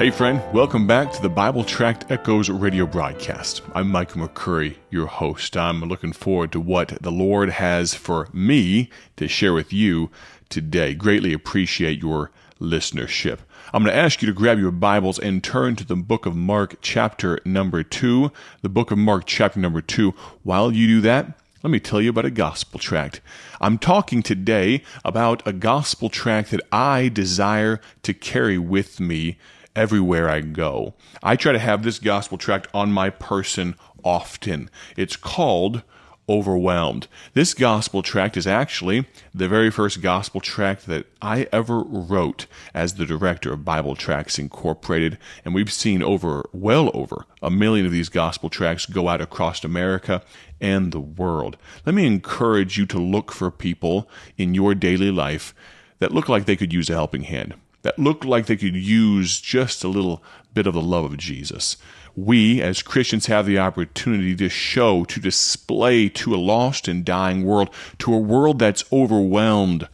Hey, friend, welcome back to the Bible Tract Echoes radio broadcast. I'm Mike McCurry, your host. I'm looking forward to what the Lord has for me to share with you today. Greatly appreciate your listenership. I'm going to ask you to grab your Bibles and turn to the book of Mark, chapter number two. The book of Mark, chapter number two. While you do that, let me tell you about a gospel tract. I'm talking today about a gospel tract that I desire to carry with me everywhere I go. I try to have this gospel tract on my person often. It's called Overwhelmed. This gospel tract is actually the very first gospel tract that I ever wrote as the director of Bible Tracts Incorporated, and we've seen over, well over, a million of these gospel tracts go out across America and the world. Let me encourage you to look for people in your daily life that look like they could use a helping hand that looked like they could use just a little bit of the love of Jesus. We, as Christians, have the opportunity to show, to display to a lost and dying world, to a world that's overwhelmed.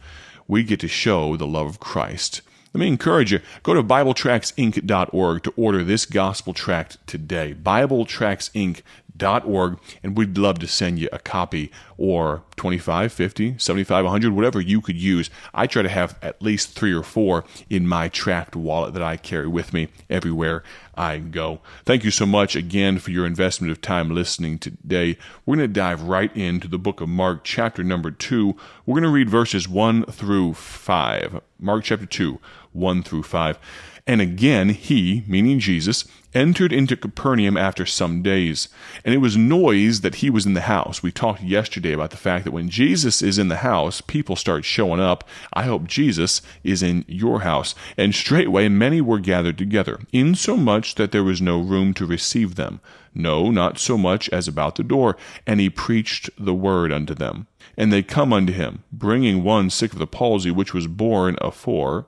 We get to show the love of Christ. Let me encourage you go to BibleTractsInc.org to order this gospel tract today. BibleTractsInc.org org, and we'd love to send you a copy or 25, 50, 75, 100, whatever you could use. I try to have at least three or four in my tract wallet that I carry with me everywhere I go. Thank you so much again for your investment of time listening today. We're going to dive right into the book of Mark, chapter number 2. We're going to read verses 1 through 5. Mark chapter 2, 1 through 5. And again, he, meaning Jesus, entered into Capernaum after some days. And it was noise that he was in the house. We talked yesterday about the fact that when Jesus is in the house, people start showing up. I hope Jesus is in your house. And straightway many were gathered together, insomuch that there was no room to receive them. No, not so much as about the door. And he preached the word unto them. And they come unto him, bringing one sick of the palsy, which was borne afore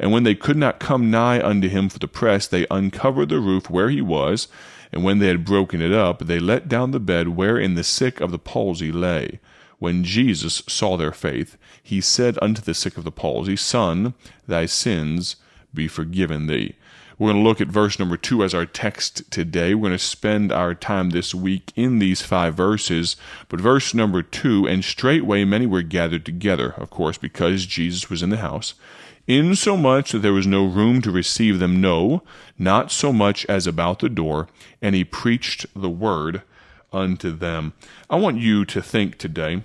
and when they could not come nigh unto him for the press, they uncovered the roof where he was. And when they had broken it up, they let down the bed wherein the sick of the palsy lay. When Jesus saw their faith, he said unto the sick of the palsy, Son, thy sins be forgiven thee. We're going to look at verse number two as our text today. We're going to spend our time this week in these five verses. But verse number two, and straightway many were gathered together, of course, because Jesus was in the house insomuch that there was no room to receive them, no, not so much as about the door, and he preached the word unto them. I want you to think today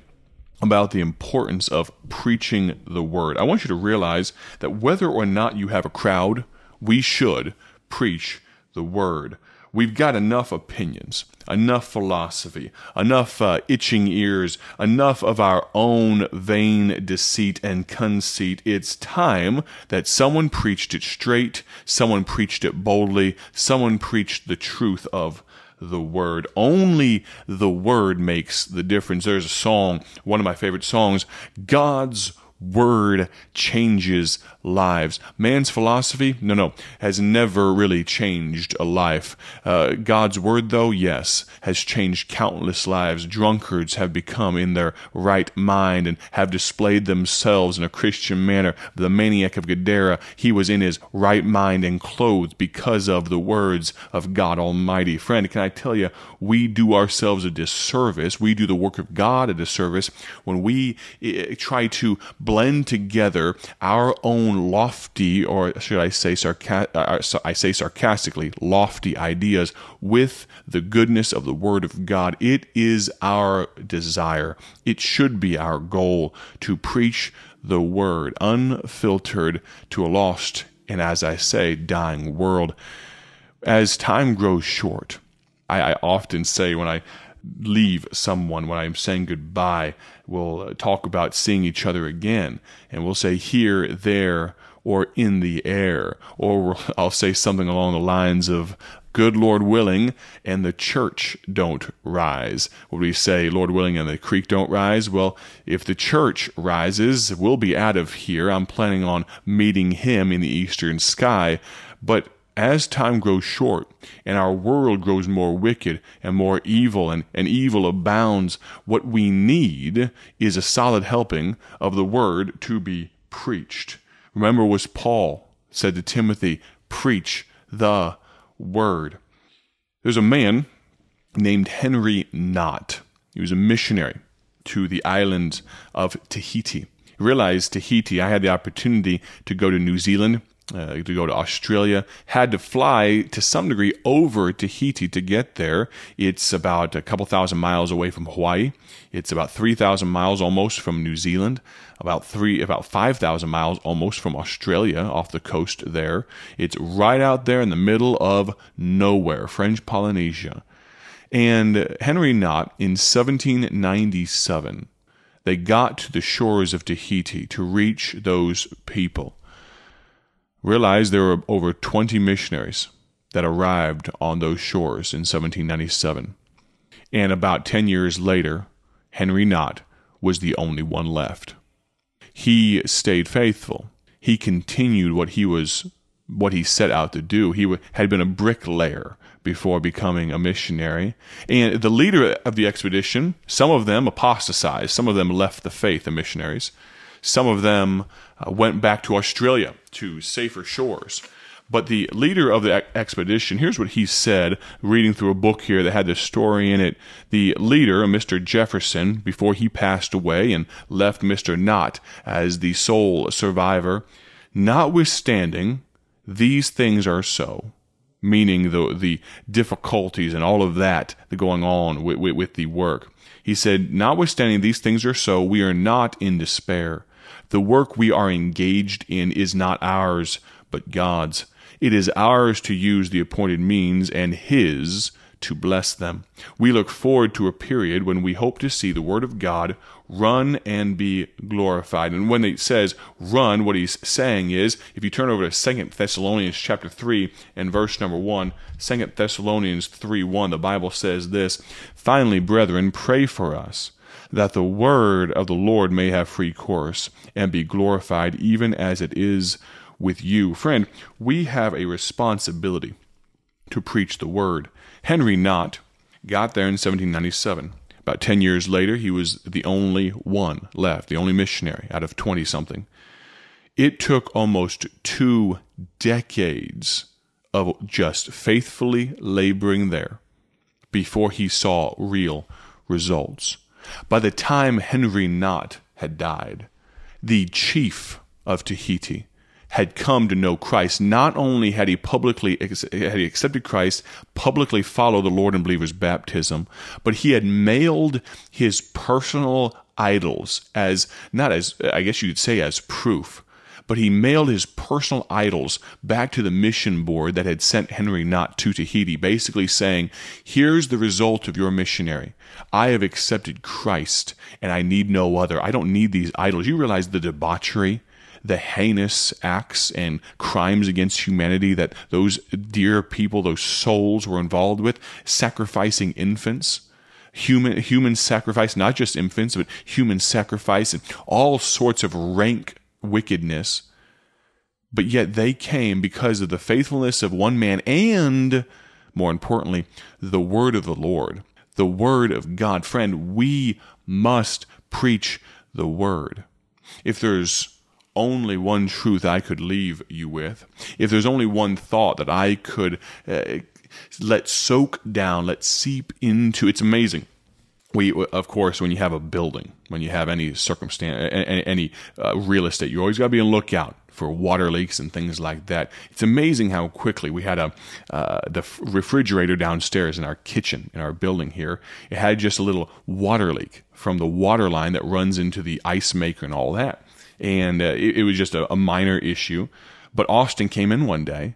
about the importance of preaching the word. I want you to realize that whether or not you have a crowd, we should preach the word. We've got enough opinions, enough philosophy, enough uh, itching ears, enough of our own vain deceit and conceit. It's time that someone preached it straight, someone preached it boldly, someone preached the truth of the word. Only the word makes the difference. There's a song, one of my favorite songs, God's word changes lives. Man's philosophy, no, no, has never really changed a life. Uh, God's word, though, yes, has changed countless lives. Drunkards have become in their right mind and have displayed themselves in a Christian manner. The maniac of Gadara, he was in his right mind and clothed because of the words of God Almighty. Friend, can I tell you, we do ourselves a disservice. We do the work of God a disservice when we uh, try to blend together our own lofty, or should I say, sarca- uh, I say sarcastically, lofty ideas with the goodness of the Word of God. It is our desire, it should be our goal to preach the Word unfiltered to a lost and, as I say, dying world. As time grows short, I, I often say when I leave someone when I'm saying goodbye. We'll uh, talk about seeing each other again, and we'll say here, there, or in the air. Or I'll say something along the lines of, good Lord willing, and the church don't rise. Would we say, Lord willing, and the creek don't rise? Well, if the church rises, we'll be out of here. I'm planning on meeting him in the eastern sky. But as time grows short and our world grows more wicked and more evil and, and evil abounds, what we need is a solid helping of the word to be preached. Remember, was Paul said to Timothy, preach the word. There's a man named Henry Nott. He was a missionary to the island of Tahiti. He realized Tahiti, I had the opportunity to go to New Zealand uh, to go to Australia, had to fly to some degree over Tahiti to get there. It's about a couple thousand miles away from Hawaii. It's about 3,000 miles almost from New Zealand, about three, about 5,000 miles almost from Australia off the coast there. It's right out there in the middle of nowhere, French Polynesia. And Henry Nott in 1797, they got to the shores of Tahiti to reach those people realized there were over 20 missionaries that arrived on those shores in 1797. And about 10 years later, Henry Nott was the only one left. He stayed faithful. He continued what he was what he set out to do. He had been a bricklayer before becoming a missionary. And the leader of the expedition, some of them apostatized, some of them left the faith, the missionaries. Some of them uh, went back to Australia to safer shores. But the leader of the expedition, here's what he said, reading through a book here that had this story in it. The leader, Mr. Jefferson, before he passed away and left Mr. Nott as the sole survivor, notwithstanding these things are so, meaning the, the difficulties and all of that going on with, with, with the work. He said, notwithstanding these things are so, we are not in despair the work we are engaged in is not ours, but God's. It is ours to use the appointed means and His to bless them. We look forward to a period when we hope to see the Word of God run and be glorified. And when it says run, what he's saying is, if you turn over to Second Thessalonians chapter 3 and verse number 1, 2 Thessalonians 3 1, the Bible says this Finally, brethren, pray for us that the word of the Lord may have free course and be glorified, even as it is with you. Friend, we have a responsibility to preach the word. Henry Nott got there in 1797. About 10 years later, he was the only one left, the only missionary out of 20 something. It took almost two decades of just faithfully laboring there before he saw real results. By the time Henry Nott had died, the chief of Tahiti had come to know Christ. Not only had he publicly had he accepted Christ, publicly followed the Lord and believers' baptism, but he had mailed his personal idols as not as I guess you could say as proof but he mailed his personal idols back to the mission board that had sent Henry Nott to Tahiti, basically saying, Here's the result of your missionary. I have accepted Christ, and I need no other. I don't need these idols. You realize the debauchery? the heinous acts and crimes against humanity that those dear people, those souls were involved with, sacrificing infants, human human sacrifice, not just infants, but human sacrifice and all sorts of rank wickedness, but yet they came because of the faithfulness of one man and, more importantly, the word of the Lord, the word of God. Friend, we must preach the word. If there's only one truth I could leave you with, if there's only one thought that I could uh, let soak down, let seep into, it's amazing we of course when you have a building when you have any circumstance any, uh, real estate you always got to be on lookout for water leaks and things like that. It's amazing how quickly we had a uh, the refrigerator downstairs in our kitchen in our building here. It had just a little water leak from the water line that runs into the ice maker and all that. And uh, it, it was just a, a minor issue. But austin came in one day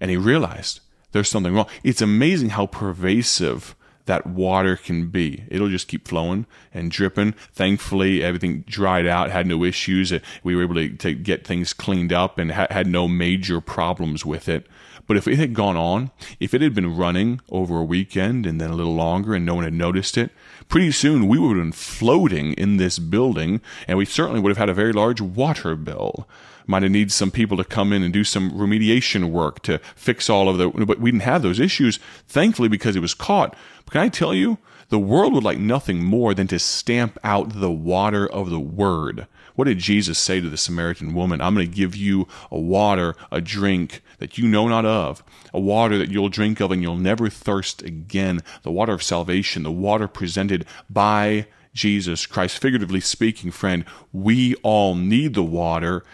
and he realized there's something wrong. It's amazing how pervasive that water can be. It'll just keep flowing and dripping. Thankfully, everything dried out, had no issues. We were able to, to get things cleaned up and ha- had no major problems with it. But if it had gone on, if it had been running over a weekend and then a little longer and no one had noticed it, pretty soon we would have been floating in this building and we certainly would have had a very large water bill might have needed some people to come in and do some remediation work to fix all of the, but we didn't have those issues, thankfully, because it was caught. But can I tell you, the world would like nothing more than to stamp out the water of the word What did Jesus say to the Samaritan woman? I'm going to give you a water, a drink that you know not of, a water that you'll drink of and you'll never thirst again, the water of salvation, the water presented by Jesus Christ. Figuratively speaking, friend, we all need the water,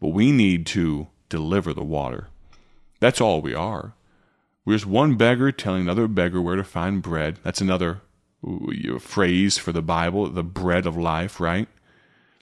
but we need to deliver the water. That's all we are. We're just one beggar telling another beggar where to find bread. That's another phrase for the Bible, the bread of life, right?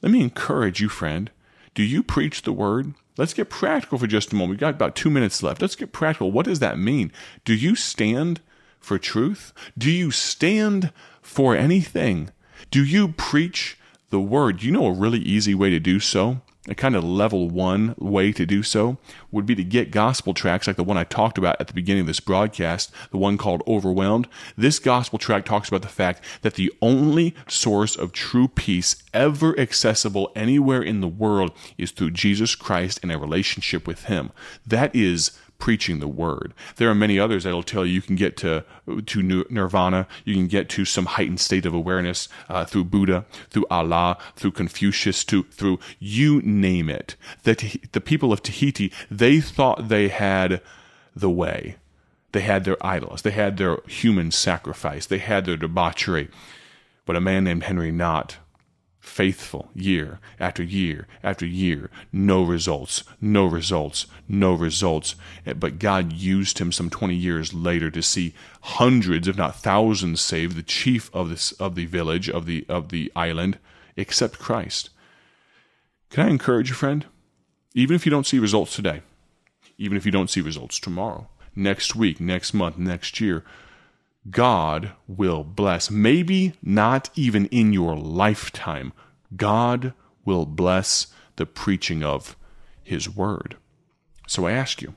Let me encourage you, friend. Do you preach the word? Let's get practical for just a moment. We've got about two minutes left. Let's get practical. What does that mean? Do you stand for truth? Do you stand for anything? Do you preach the word? You know a really easy way to do so? A kind of level one way to do so would be to get gospel tracts like the one I talked about at the beginning of this broadcast, the one called Overwhelmed. This gospel tract talks about the fact that the only source of true peace ever accessible anywhere in the world is through Jesus Christ and a relationship with Him. That is preaching the word. There are many others that'll tell you you can get to to nirvana, you can get to some heightened state of awareness uh, through Buddha, through Allah, through Confucius, to through you name it. That the people of Tahiti they thought they had the way. They had their idols, they had their human sacrifice, they had their debauchery. But a man named Henry Nott faithful year after year after year, no results, no results, no results. Eh, but God used him some 20 years later to see hundreds, if not thousands, saved, the chief of this of the village, of the of the island, except Christ. Can I encourage you, friend? Even if you don't see results today, even if you don't see results tomorrow, next week, next month, next year, God will bless. Maybe not even in your lifetime. God will bless the preaching of His Word. So I ask you,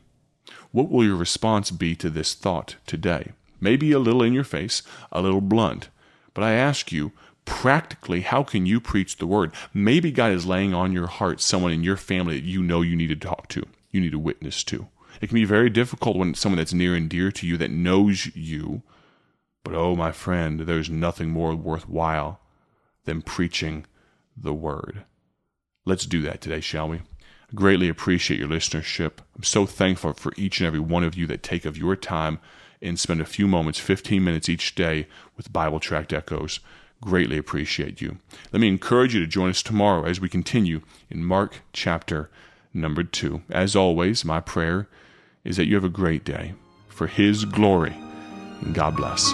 what will your response be to this thought today? Maybe a little in your face, a little blunt, but I ask you, practically, how can you preach the Word? Maybe God is laying on your heart someone in your family that you know you need to talk to, you need to witness to. It can be very difficult when someone that's near and dear to you that knows you but oh, my friend, there's nothing more worthwhile than preaching the word. Let's do that today, shall we? I greatly appreciate your listenership. I'm so thankful for each and every one of you that take of your time and spend a few moments, 15 minutes each day with Bible Tract Echoes. Greatly appreciate you. Let me encourage you to join us tomorrow as we continue in Mark chapter number 2. As always, my prayer is that you have a great day for His glory. God bless.